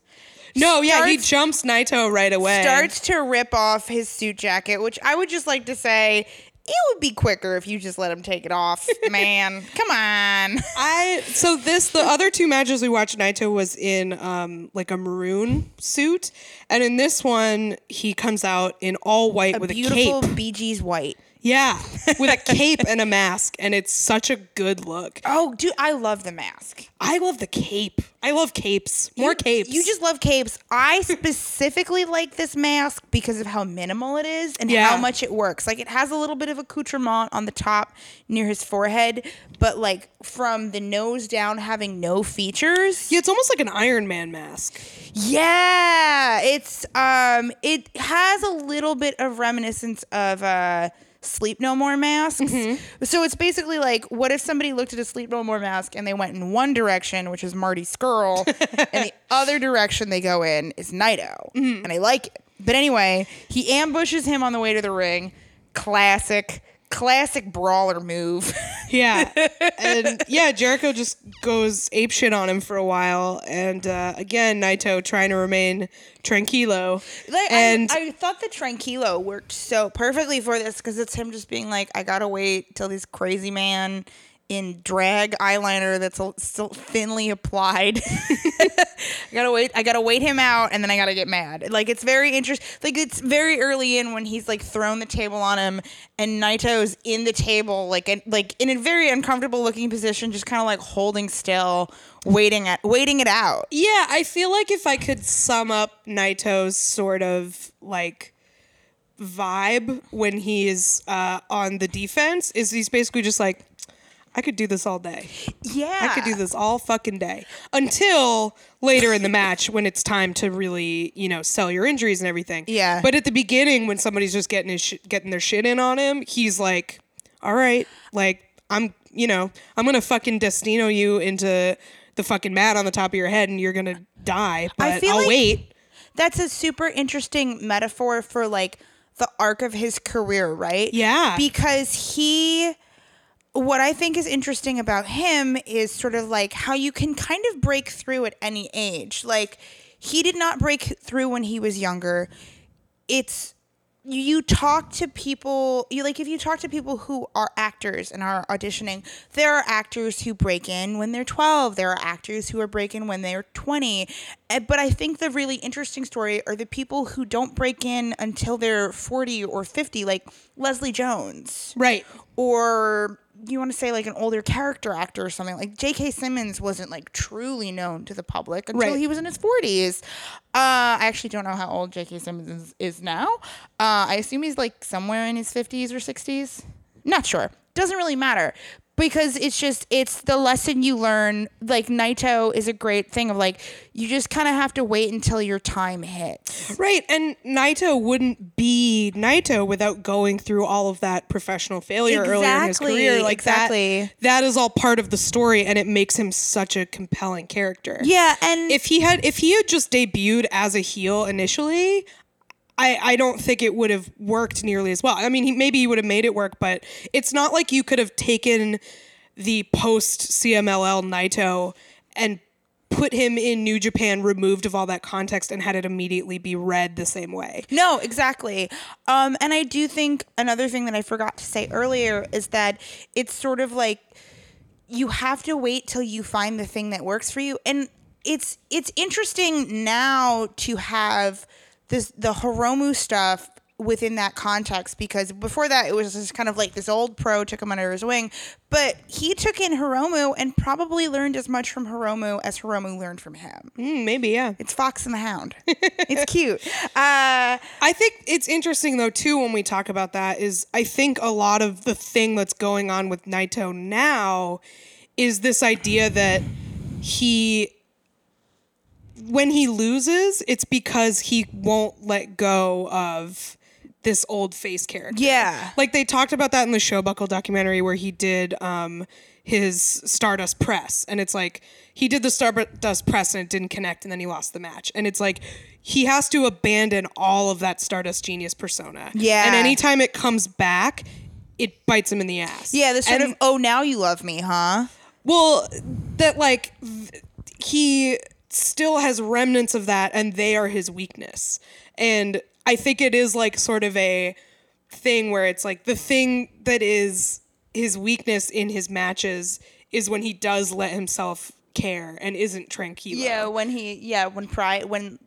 No, yeah, he jumps Naito right away. Starts to rip off his suit jacket, which I would just like to say it would be quicker if you just let him take it off, man. Come on. I so this the other two matches we watched Naito was in um like a maroon suit and in this one he comes out in all white with a Beautiful cape. Gees white. Yeah, with a cape and a mask and it's such a good look. Oh, dude, I love the mask. I love the cape. I love capes. More You- capes. You just love capes. I specifically like this mask because of how minimal it is and Yeah. how much it works. Like it has a little bit of accoutrement on the top near his forehead, but like from the nose down having no features. Yeah, it's almost like an Iron Man mask. Yeah, it's um it has a little bit of reminiscence of uh Sleep No More masks. Mm-hmm. So it's basically like, what if somebody looked at a Sleep No More mask and they went in one direction, which is Marty Scurll, and the other direction they go in is Naito, mm-hmm. and I like it. But anyway, he ambushes him on the way to the ring. Classic, classic brawler move. Yeah, and yeah, Jericho just goes ape shit on him for a while, and uh, again Naito trying to remain tranquilo. Like, and I, I thought the Tranquilo worked so perfectly for this because it's him just being like, I gotta wait till this crazy man in drag eyeliner that's still thinly applied. I gotta wait. I gotta wait him out, and then I gotta get mad. Like it's very interesting. Like it's very early in when he's like thrown the table on him, and Naito's in the table, like in, like in a very uncomfortable looking position, just kind of like holding still, waiting at waiting it out. yeah, I feel like if I could sum up Naito's sort of like vibe when he's uh, on the defense, is he's basically just like. I could do this all day. Yeah, I could do this all fucking day until later in the match when it's time to really, you know, sell your injuries and everything. Yeah. But at the beginning, when somebody's just getting his sh- getting their shit in on him, he's like, "All right, like I'm, you know, I'm gonna fucking destino you into the fucking mat on the top of your head, and you're gonna die. But feel I'll like- wait." that's a super interesting metaphor for like the arc of his career, right? Yeah. Because he what I think is interesting about him is sort of like how you can kind of break through at any age. Like he did not break through when he was younger. It's you, talk to people you like if you talk to people who are actors and are auditioning there are actors who break in when they're 12 there are actors who are breaking when they're 20 Eh, but i think the really interesting story are the people who don't break in until they're 40 or 50 like leslie jones Right. or you want to say like an older character actor or something like J.K. Simmons wasn't like truly known to the public until Right. he was in his 40s. Uh, I actually don't know how old J.K. Simmons is, is now. Uh, I assume he's like somewhere in his 50s or 60s. Not sure. Doesn't really matter because it's just it's the lesson you learn. Like Naito is a great thing of like you just kind of have to wait until your time hits. Right. And Naito wouldn't be Naito without going through all of that professional failure earlier in his career. Like exactly. that that is all part of the story and it makes him such a compelling character. Yeah, and If he had if he had just debuted as a heel initially, I, I don't think it would have worked nearly as well. I mean, he, maybe he would have made it work, but it's not like you could have taken the post CMLL Naito and put him in New Japan, removed of all that context, and had it immediately be read the same way. No, exactly. Um, and I do think another thing that I forgot to say earlier is that it's sort of like you have to wait till you find the thing that works for you. And it's it's interesting now to have this the Hiromu stuff within that context because before that it was just kind of like this old pro took him under his wing but he took in Hiromu and probably learned as much from Hiromu as Hiromu learned from him. Mm, maybe, yeah. It's Fox and the Hound. it's cute. Uh I think it's interesting though too when we talk about that is I think a lot of the thing that's going on with Naito now is this idea that he when he loses it's because he won't let go of this old face character. Yeah. Like they talked about that in the Showbuckle documentary where he did um his Stardust press and it's like he did the Stardust press and it didn't connect and then he lost the match. And it's like he has to abandon all of that Stardust genius persona. Yeah. And anytime it comes back, it bites him in the ass. Yeah, this sort And- of oh now you love me, huh? Well, that like he still has remnants of that, and they are his weakness. And I think it is like sort of a thing where it's like the thing that is his weakness in his matches is when he does let himself care and isn't tranquilo. Yeah, when he yeah when pride when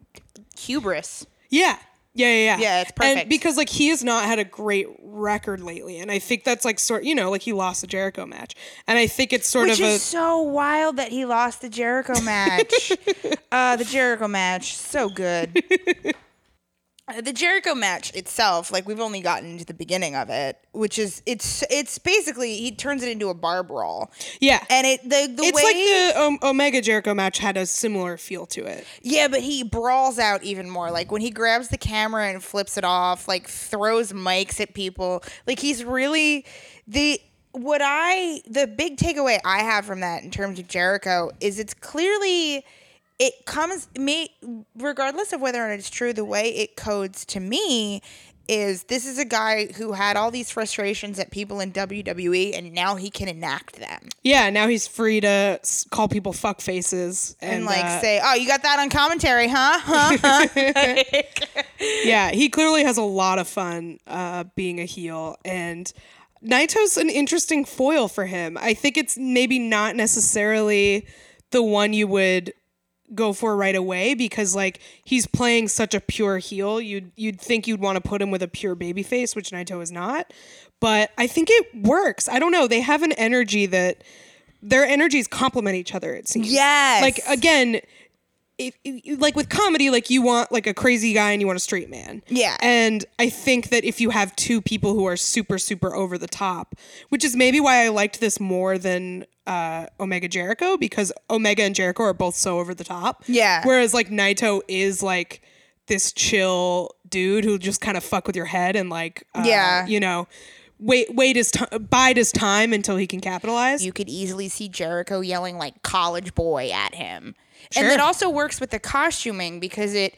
hubris. Yeah. Yeah, yeah, yeah. Yeah, it's And perfect. because like he has not had a great record lately, and I think that's like sort, you know, like he lost the Jericho match, and I think it's sort Which of a so wild that he lost the Jericho match. uh, the Jericho match, so good. The Jericho match itself, like we've only gotten into the beginning of it, which is it's it's basically he turns it into a bar brawl, yeah, and it the the it's way like the um, Omega Jericho match had a similar feel to it. yeah, but he brawls out even more. Like when he grabs the camera and flips it off, like throws mics at people. Like he's really the what I the big takeaway I have from that in terms of Jericho is it's clearly it comes me regardless of whether or not it's true the way it codes to me is this is a guy who had all these frustrations at people in WWE and now he can enact them Yeah, now he's free to call people fuck faces and, and, like uh, say oh you got that on commentary huh huh, huh? yeah, he clearly has a lot of fun uh, being a heel, and Naito's an interesting foil for him. I think it's maybe not necessarily the one you would go for right away because like he's playing such a pure heel. You'd you'd think you'd want to put him with a pure baby face, which Naito is not. But I think it works. I don't know. They have an energy that their energies complement each other. It seems. Yes. Like again, if, if- like with comedy, like you want like a crazy guy and you want a straight man. Yeah. And I think that if you have two people who are super super over the top, which is maybe why I liked this more than uh, Omega Jericho because Omega and Jericho are both so over the top. Yeah. Whereas like Naito is like this chill dude who just kind of fuck with your head and like uh, Yeah. you know wait wait his time bide his time until he can capitalize. you could easily see Jericho yelling like college boy at him. Sure. And it also works with the costuming because it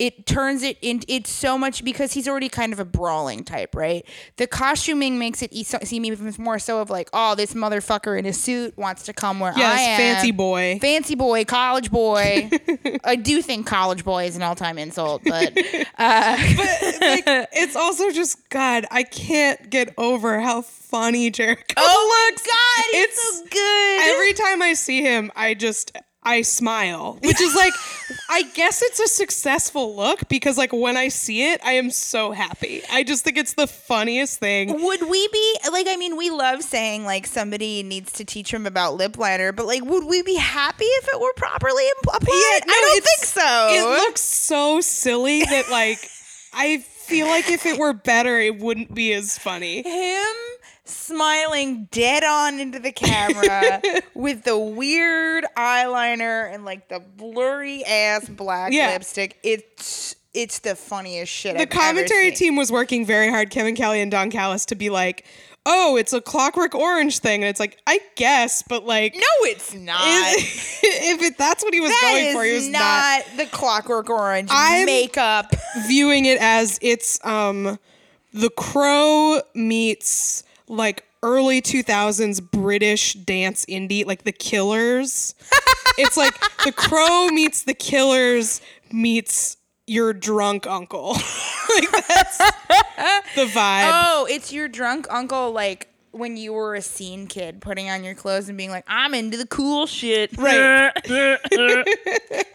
it turns it in it's so much because he's already kind of a brawling type, right? The costuming makes it seem even more so of like, oh, this motherfucker in a suit wants to come where yes, I am. fancy boy. Fancy boy, college boy. I do think college boy is an all-time insult, but uh, like, it's also just God. I can't get over how funny Jericho oh looks. god, It's so good. Every time I see him, I just I smile, which is like, I guess it's a successful look because like when I see it, I am so happy. I just think it's the funniest thing. would we be like i mean we love saying like somebody needs to teach him about lip liner but like would we be happy if it were properly applied no, i don't think so It looks so silly that like I feel like if it were better, it wouldn't be as funny. him smiling dead on into the camera with the weird eyeliner and like the blurry ass black Yeah. lipstick it's it's the funniest shit the I've commentary ever seen. team was working very hard, Kevin Kelly and Don Callis, to be like, "Oh, it's a Clockwork Orange thing," and it's like, I guess, but like, no it's not if, if it, that's what he was That going for, he was not, not the clockwork orange I'm- makeup viewing it as it's um, the Crow meets like early 2000s British dance indie, like the Killers. it's like the Crow meets the Killers meets your drunk uncle. like that's the vibe. Oh, it's your drunk uncle, like when you were a scene kid, putting on your clothes and being like, "I'm into the cool shit." Right.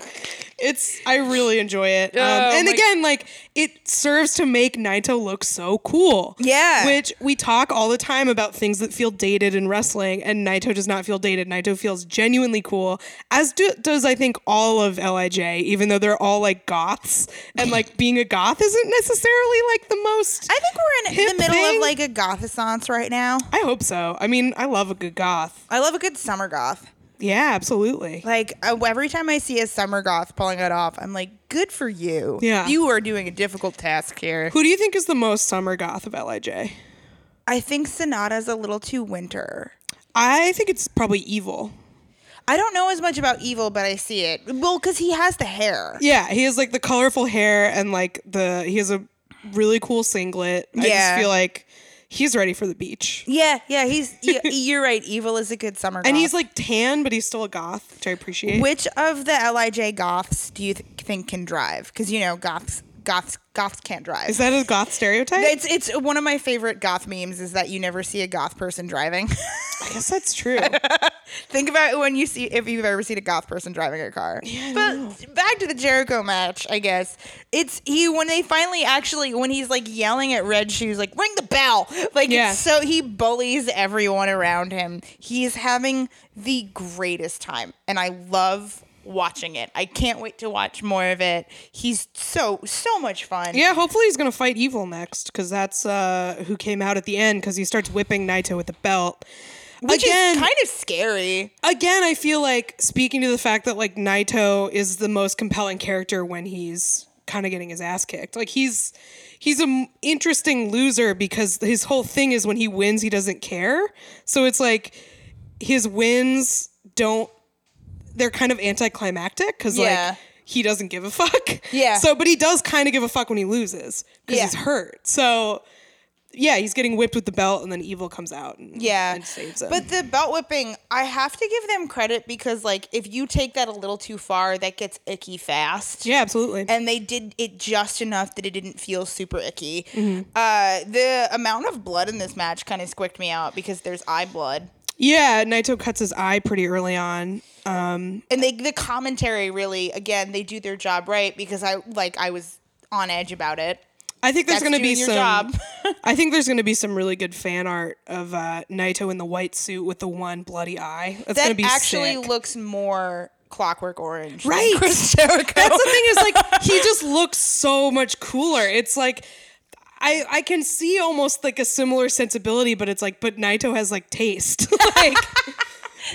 It's I really enjoy it. Um, Oh, and my- again, like it serves to make Naito look so cool. Yeah. Which we talk all the time about things that feel dated in wrestling, and Naito does not feel dated. Naito feels genuinely cool, as do, does I think all of Lij, even though they're all like goths, and like being a goth isn't necessarily like the most. I think we're in Hip the middle thing? of like a gothessance right now. I hope so. I mean, I love a good goth. I love a good summer goth. Yeah, absolutely. Like uh, every time I see a summer goth pulling it off, I'm like, "Good for you." Yeah. you are doing a difficult task here. Who do you think is the most summer goth of Lij? I think Sanada's a little too winter. I think it's probably evil. I don't know as much about evil, but I see it. Well, because he has the hair. Yeah, he has like the colorful hair and like the he has a really cool singlet. I Yeah. just feel like he's ready for the beach. Yeah, yeah, he's yeah, you're right. Evil is a good summer goth. And he's like tan, but he's still a goth, which I appreciate. Which of the Lij goths do you th- think can drive? Because you know goths goths goths can't drive. Is that a goth stereotype? it's it's one of my favorite goth memes is that you never see a goth person driving. I guess that's true. Think about when you see if you've ever seen a goth person driving a car. but back to the Jericho match, I guess. It's he when they finally actually when he's like yelling at Red Shoes like ring the bell. Like Yeah. so he bullies everyone around him. He's having the greatest time and I love watching it. I can't wait to watch more of it. He's so so much fun. yeah, hopefully he's gonna fight Evil next, because that's uh, who came out at the end, because he starts whipping Naito with the belt. Which again, is kind of scary. again, I feel like speaking to the fact that like Naito is the most compelling character when he's kind of getting his ass kicked. Like he's he's an interesting loser because his whole thing is when he wins, he doesn't care. So it's like his wins don't. They're kind of anticlimactic because Yeah. like he doesn't give a fuck. Yeah. So, but he does kind of give a fuck when he loses because Yeah. he's hurt. So. Yeah, he's getting whipped with the belt, and then Evil comes out and, Yeah. and saves him. But the belt whipping, I have to give them credit because like if you take that a little too far, that gets icky fast. yeah, absolutely. And they did it just enough that it didn't feel super icky. Mm-hmm. Uh, the amount of blood in this match kind of squicked me out because there's eye blood. Yeah, Naito cuts his eye pretty early on. And they the commentary really again, they do their job right because I like I was on edge about it. I think there's going to be your some. job. I think there's going to be some really good fan art of uh, Naito in the white suit with the one bloody eye. That's going to That be actually sick. looks more clockwork orange. than Right. Chris Jericho. That's the thing is like he just looks so much cooler. It's like I I can see almost like a similar sensibility, but it's like but Naito has like taste. like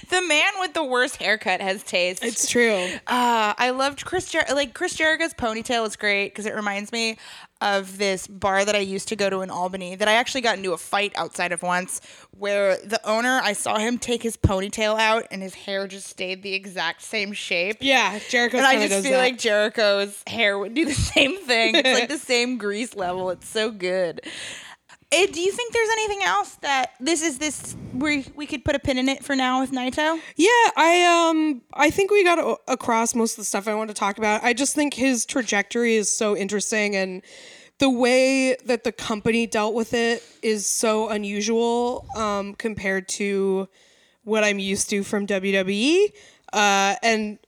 the man with the worst haircut has taste. it's true. Uh, I loved Chris Jer- like Chris Jericho's ponytail is great because it reminds me of this bar that I used to go to in Albany that I actually got into a fight outside of once where the owner I saw him take his ponytail out and his hair just stayed the exact same shape. Yeah, Jericho And I just feel that. like Jericho's hair would do the same thing. It's like the same grease level. It's so good. Eh, do you think there's anything else that this is this we we could put a pin in it for now with Naito? Yeah, I um I think we got a- across most of the stuff I want to talk about. I just think his trajectory is so interesting and the way that the company dealt with it is so unusual um, compared to what I'm used to from WWE. Uh, and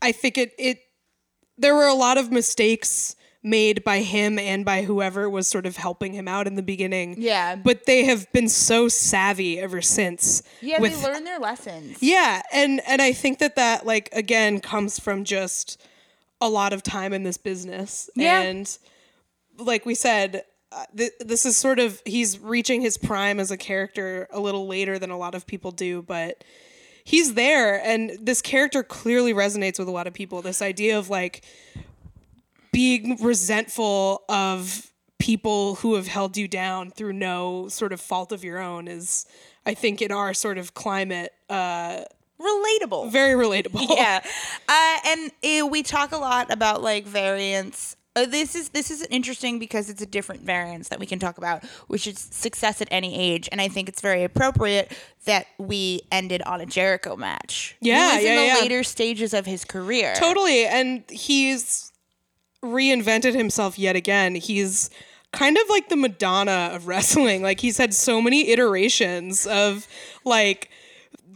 I think it it there were a lot of mistakes made by him and by whoever was sort of helping him out in the beginning. Yeah. But they have been so savvy ever since. Yeah, with they learn their lessons. yeah, and and I think that that like again comes from just a lot of time in this business. Yeah. And like we said, uh, th- this is sort of he's reaching his prime as a character a little later than a lot of people do, but he's there and this character clearly resonates with a lot of people. This idea of like being resentful of people who have held you down through no sort of fault of your own is I think in our sort of climate uh Relatable. very relatable. yeah uh, and uh, we talk a lot about like variants uh, this is this is interesting because it's a different variance that we can talk about which is success at any age and i think it's very appropriate that we ended on a jericho match Yeah, he was yeah, in the yeah. later stages of his career Totally. And he's reinvented himself yet again. He's kind of like the Madonna of wrestling. Like he's had so many iterations of like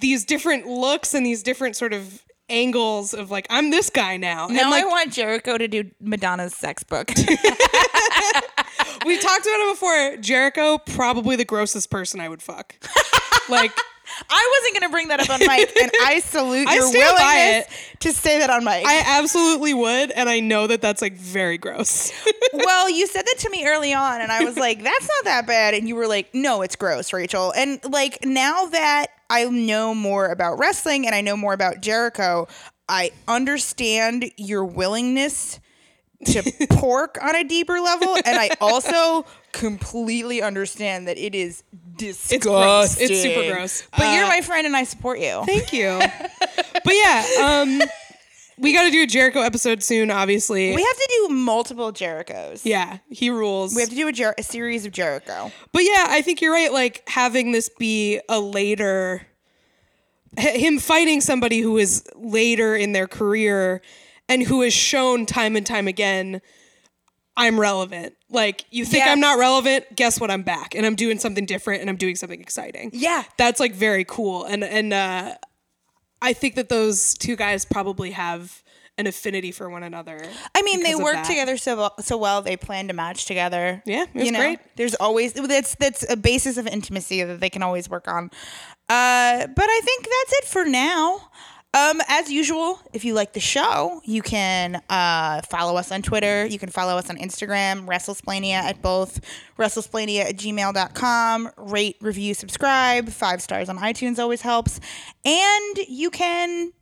these different looks and these different sort of angles of like I'm this guy now. now and like i want jericho to do madonna's sex book we talked about it before. Jericho probably the grossest person I would fuck. like i wasn't going to bring that up on mic and i salute I your willingness to say that on mic I absolutely would and I know that that's like very gross. well, you said that to me early on, and I was like, that's not that bad. And you were like, no, it's gross, Rachel. And like, now that I know more about wrestling and I know more about Jericho, I understand your willingness to pork on a deeper level. And I also completely understand that it is disgusting. gross. It's super gross. But you're Uh, my friend, and I support you. Thank you. but yeah, um we got to do a Jericho episode soon, obviously. We have to do multiple Jerichos. yeah, he rules. We have to do a, Jer- a series of Jericho. But yeah, I think you're right. Like having this be a later, him fighting somebody who is later in their career and who has shown time and time again, I'm relevant. Like you think Yeah. I'm not relevant, guess what? I'm back and I'm doing something different and I'm doing something exciting. Yeah. that's like very cool. And and uh, I think that those two guys probably have an affinity for one another. I mean, they work together so well, so well. They planned a match together. Yeah, it was you know, great. There's always that's that's a basis of intimacy that they can always work on. Uh, but I think that's it for now. Um, as usual, if you like the show, you can uh, follow us on Twitter. You can follow us on Instagram, WrestleSplania at both WrestleSplania at gmail.com. Rate, review, subscribe. Five stars on iTunes always helps. And you can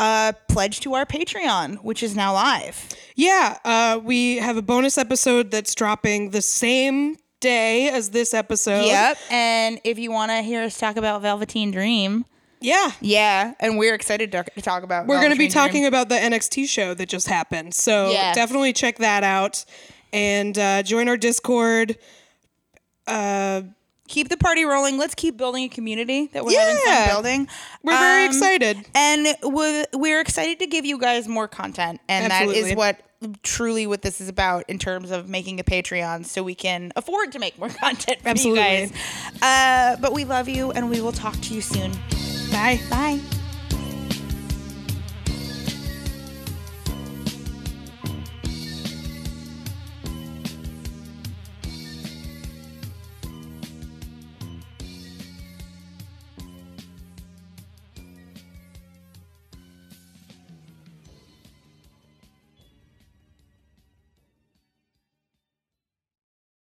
uh, pledge to our Patreon, which is now live. Yeah, uh, we have a bonus episode that's dropping the same day as this episode. Yep. And if you want to hear us talk about Velveteen Dream, Yeah. yeah, and we're excited to, to talk about. We're going to be Velveteen Dream. talking about the NXT show that just happened. So Yeah. definitely check that out and uh, join our Discord. Keep the party rolling. Let's keep building a community that we're having fun building. We're very Um, excited. and we're, we're excited to give you guys more content, and that Absolutely. is what truly what this is about in terms of making a Patreon, so we can afford to make more content for Absolutely. you guys. Uh, but we love you, and we will talk to you soon. 拜拜。